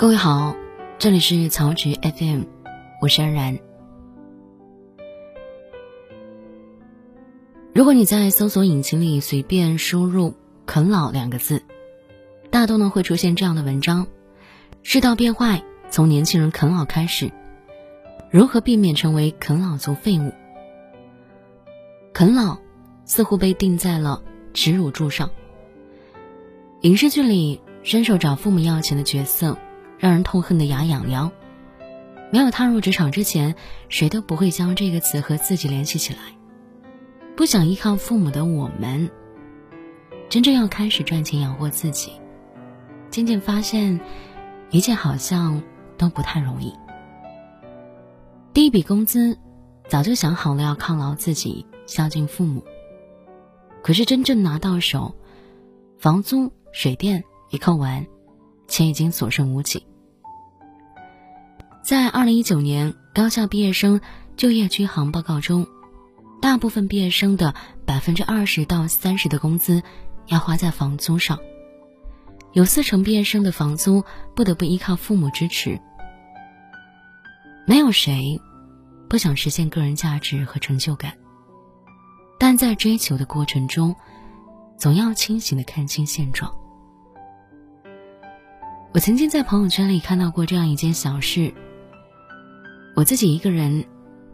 各位好，这里是曹植 FM，我是安然。如果你在搜索引擎里随便输入“啃老”两个字，大多呢会出现这样的文章：世道变坏，从年轻人啃老开始，如何避免成为啃老族废物？啃老似乎被钉在了耻辱柱上。影视剧里伸手找父母要钱的角色。让人痛恨的牙痒痒。没有踏入职场之前，谁都不会将这个词和自己联系起来。不想依靠父母的我们，真正要开始赚钱养活自己，渐渐发现，一切好像都不太容易。第一笔工资，早就想好了要犒劳自己，孝敬父母。可是真正拿到手，房租、水电一扣完，钱已经所剩无几。在二零一九年高校毕业生就业均衡报告中，大部分毕业生的百分之二十到三十的工资要花在房租上，有四成毕业生的房租不得不依靠父母支持。没有谁不想实现个人价值和成就感，但在追求的过程中，总要清醒的看清现状。我曾经在朋友圈里看到过这样一件小事。我自己一个人，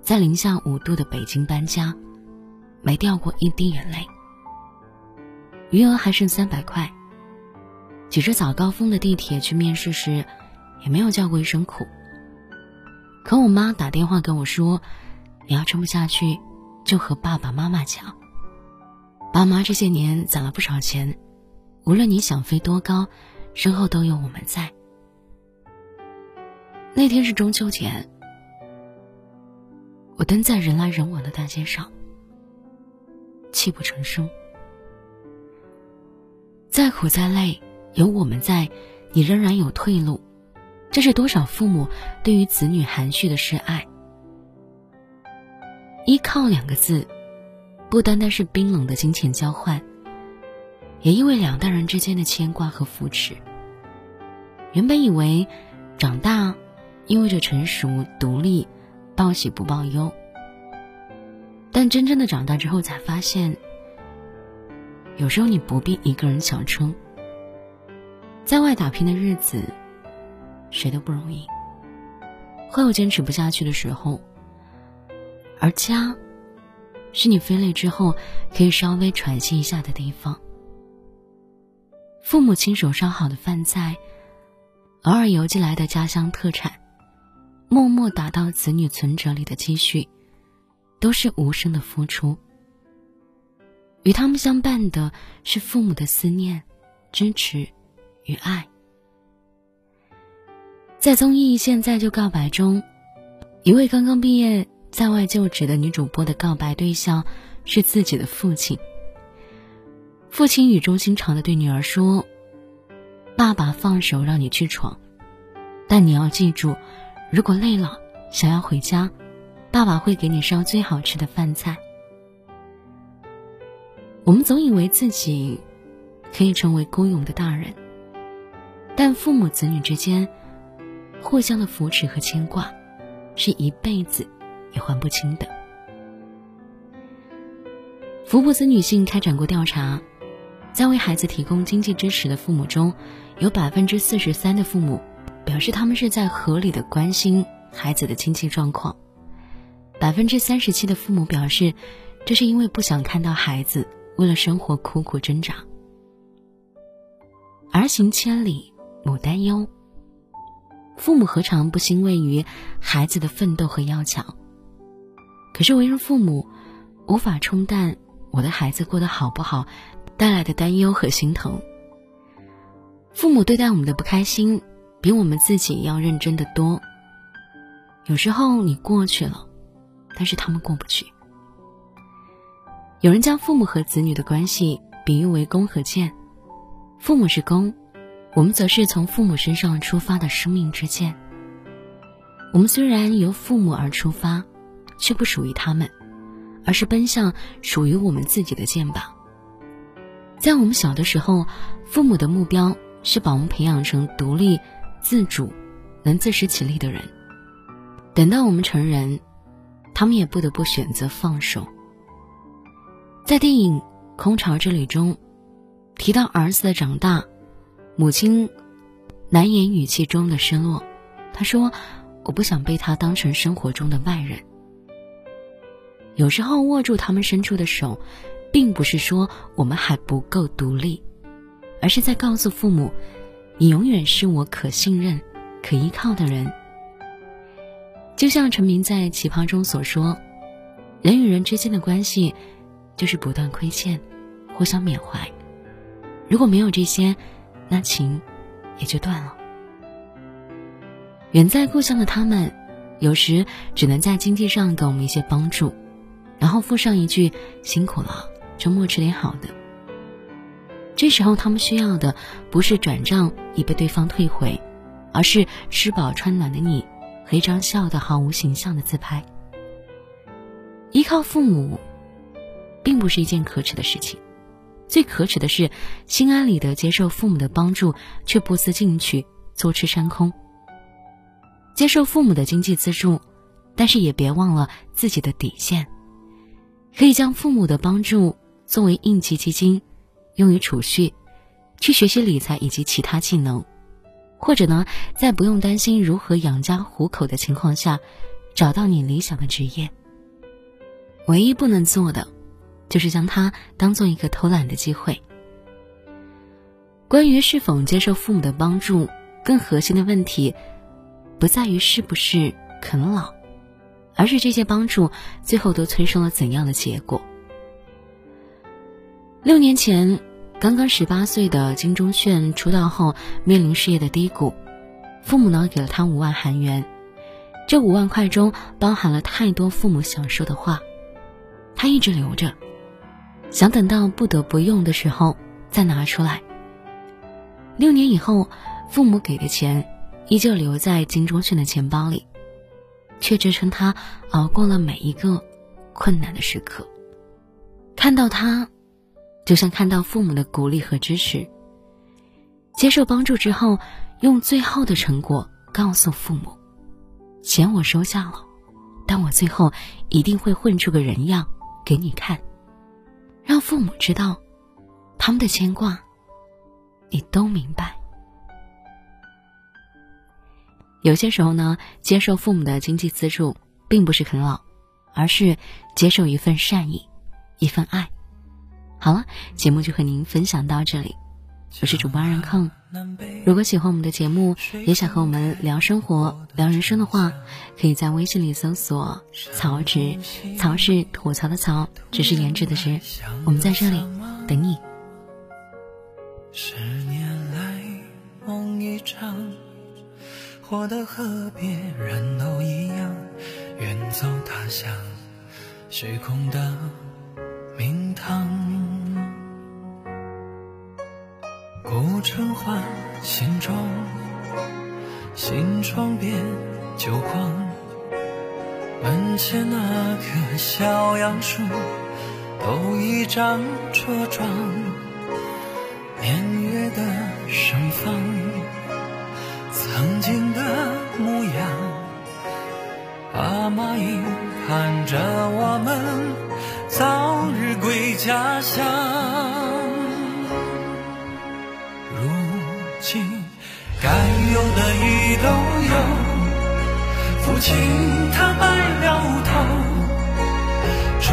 在零下五度的北京搬家，没掉过一滴眼泪。余额还剩三百块。挤着早高峰的地铁去面试时，也没有叫过一声苦。可我妈打电话跟我说：“你要撑不下去，就和爸爸妈妈讲。爸妈这些年攒了不少钱，无论你想飞多高，身后都有我们在。”那天是中秋节。我蹲在人来人往的大街上，泣不成声。再苦再累，有我们在，你仍然有退路。这是多少父母对于子女含蓄的示爱？依靠两个字，不单单是冰冷的金钱交换，也意味两代人之间的牵挂和扶持。原本以为，长大意味着成熟独立。报喜不报忧，但真正的长大之后，才发现，有时候你不必一个人强撑。在外打拼的日子，谁都不容易，会有坚持不下去的时候。而家，是你飞累之后可以稍微喘息一下的地方。父母亲手烧好的饭菜，偶尔邮寄来的家乡特产。默默打到子女存折里的积蓄，都是无声的付出。与他们相伴的是父母的思念、支持与爱。在综艺《现在就告白》中，一位刚刚毕业在外就职的女主播的告白对象是自己的父亲。父亲语重心长的对女儿说：“爸爸放手让你去闯，但你要记住。”如果累了，想要回家，爸爸会给你烧最好吃的饭菜。我们总以为自己可以成为孤勇的大人，但父母子女之间互相的扶持和牵挂，是一辈子也还不清的。福布斯女性开展过调查，在为孩子提供经济支持的父母中，有百分之四十三的父母。表示他们是在合理的关心孩子的经济状况。百分之三十七的父母表示，这是因为不想看到孩子为了生活苦苦挣扎。儿行千里母担忧，父母何尝不欣慰于孩子的奋斗和要强？可是为人父母，无法冲淡我的孩子过得好不好带来的担忧和心疼。父母对待我们的不开心。比我们自己要认真的多。有时候你过去了，但是他们过不去。有人将父母和子女的关系比喻为弓和箭，父母是弓，我们则是从父母身上出发的生命之箭。我们虽然由父母而出发，却不属于他们，而是奔向属于我们自己的箭靶。在我们小的时候，父母的目标是把我们培养成独立。自主、能自食其力的人。等到我们成人，他们也不得不选择放手。在电影《空巢之旅》中，提到儿子的长大，母亲难言语气中的失落。他说：“我不想被他当成生活中的外人。”有时候握住他们伸出的手，并不是说我们还不够独立，而是在告诉父母：“你永远是我可信任、可依靠的人。”就像陈明在《奇葩》中所说：“人与人之间的关系，就是不断亏欠，互相缅怀。如果没有这些，那情也就断了。”远在故乡的他们，有时只能在经济上给我们一些帮助。然后附上一句“辛苦了，周末吃点好的”。这时候他们需要的不是转账已被对方退回，而是吃饱穿暖的你和一张笑得毫无形象的自拍。依靠父母，并不是一件可耻的事情，最可耻的是心安理得接受父母的帮助，却不思进取，坐吃山空。接受父母的经济资助，但是也别忘了自己的底线。可以将父母的帮助作为应急基金，用于储蓄，去学习理财以及其他技能，或者呢，在不用担心如何养家糊口的情况下，找到你理想的职业。唯一不能做的，就是将它当做一个偷懒的机会。关于是否接受父母的帮助，更核心的问题，不在于是不是啃老。而是这些帮助最后都催生了怎样的结果？六年前，刚刚十八岁的金钟铉出道后面临事业的低谷，父母呢给了他五万韩元，这五万块中包含了太多父母想说的话，他一直留着，想等到不得不用的时候再拿出来。六年以后，父母给的钱依旧留在金钟铉的钱包里。却支撑他熬过了每一个困难的时刻。看到他，就像看到父母的鼓励和支持。接受帮助之后，用最后的成果告诉父母：钱我收下了，但我最后一定会混出个人样给你看，让父母知道他们的牵挂，你都明白。有些时候呢，接受父母的经济资助，并不是啃老，而是接受一份善意，一份爱。好了，节目就和您分享到这里，我是主播安康。如果喜欢我们的节目，也想和我们聊生活、聊人生的话，可以在微信里搜索“曹植”，曹是吐槽的曹，只是颜值的植。我们在这里等你。十年来梦一场。活得和别人都一样，远走他乡，虚空的名堂。古城换新装，新窗边旧框，门前那棵小杨树，都已长茁壮，年月的盛放。曾经的模样，爸妈应盼着我们早回家乡。如今该有的已都有，父亲他白了头，春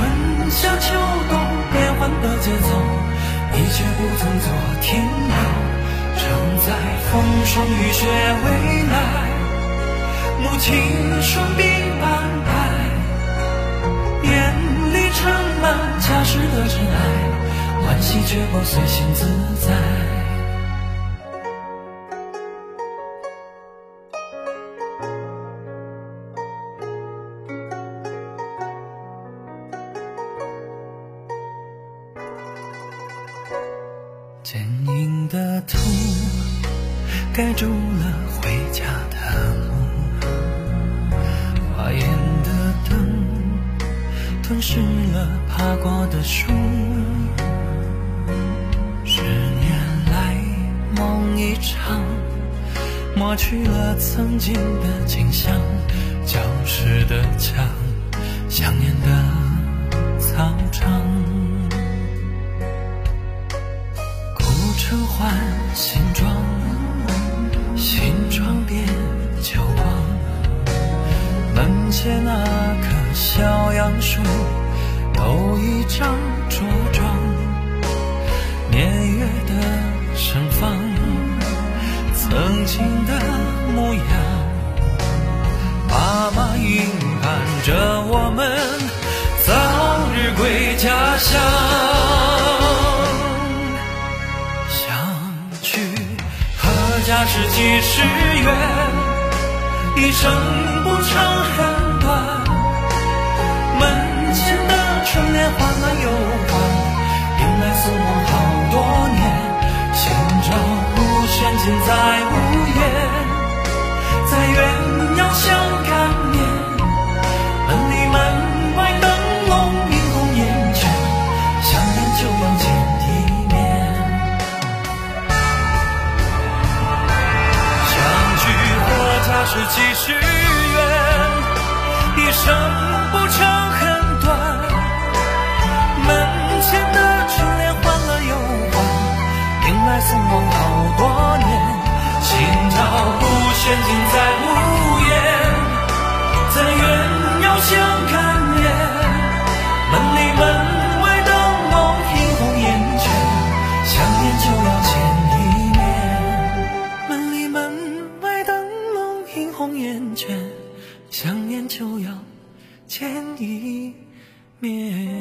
夏秋冬变换的节奏，一切不曾做停留。承载风霜雨雪未来，母亲双臂的尘埃，欢喜却不随心自在。坚硬的土盖住了回家的湿了爬过的树。十年来梦一场，抹去了曾经的景象，教室的墙，想念的操场，古城换新装，新装变小杨树，都一张茁壮，年月的盛放。曾经的模样，爸妈应盼着我们早日归家乡。相聚何家是几时圆？一生不长恨的春想念就要见一面。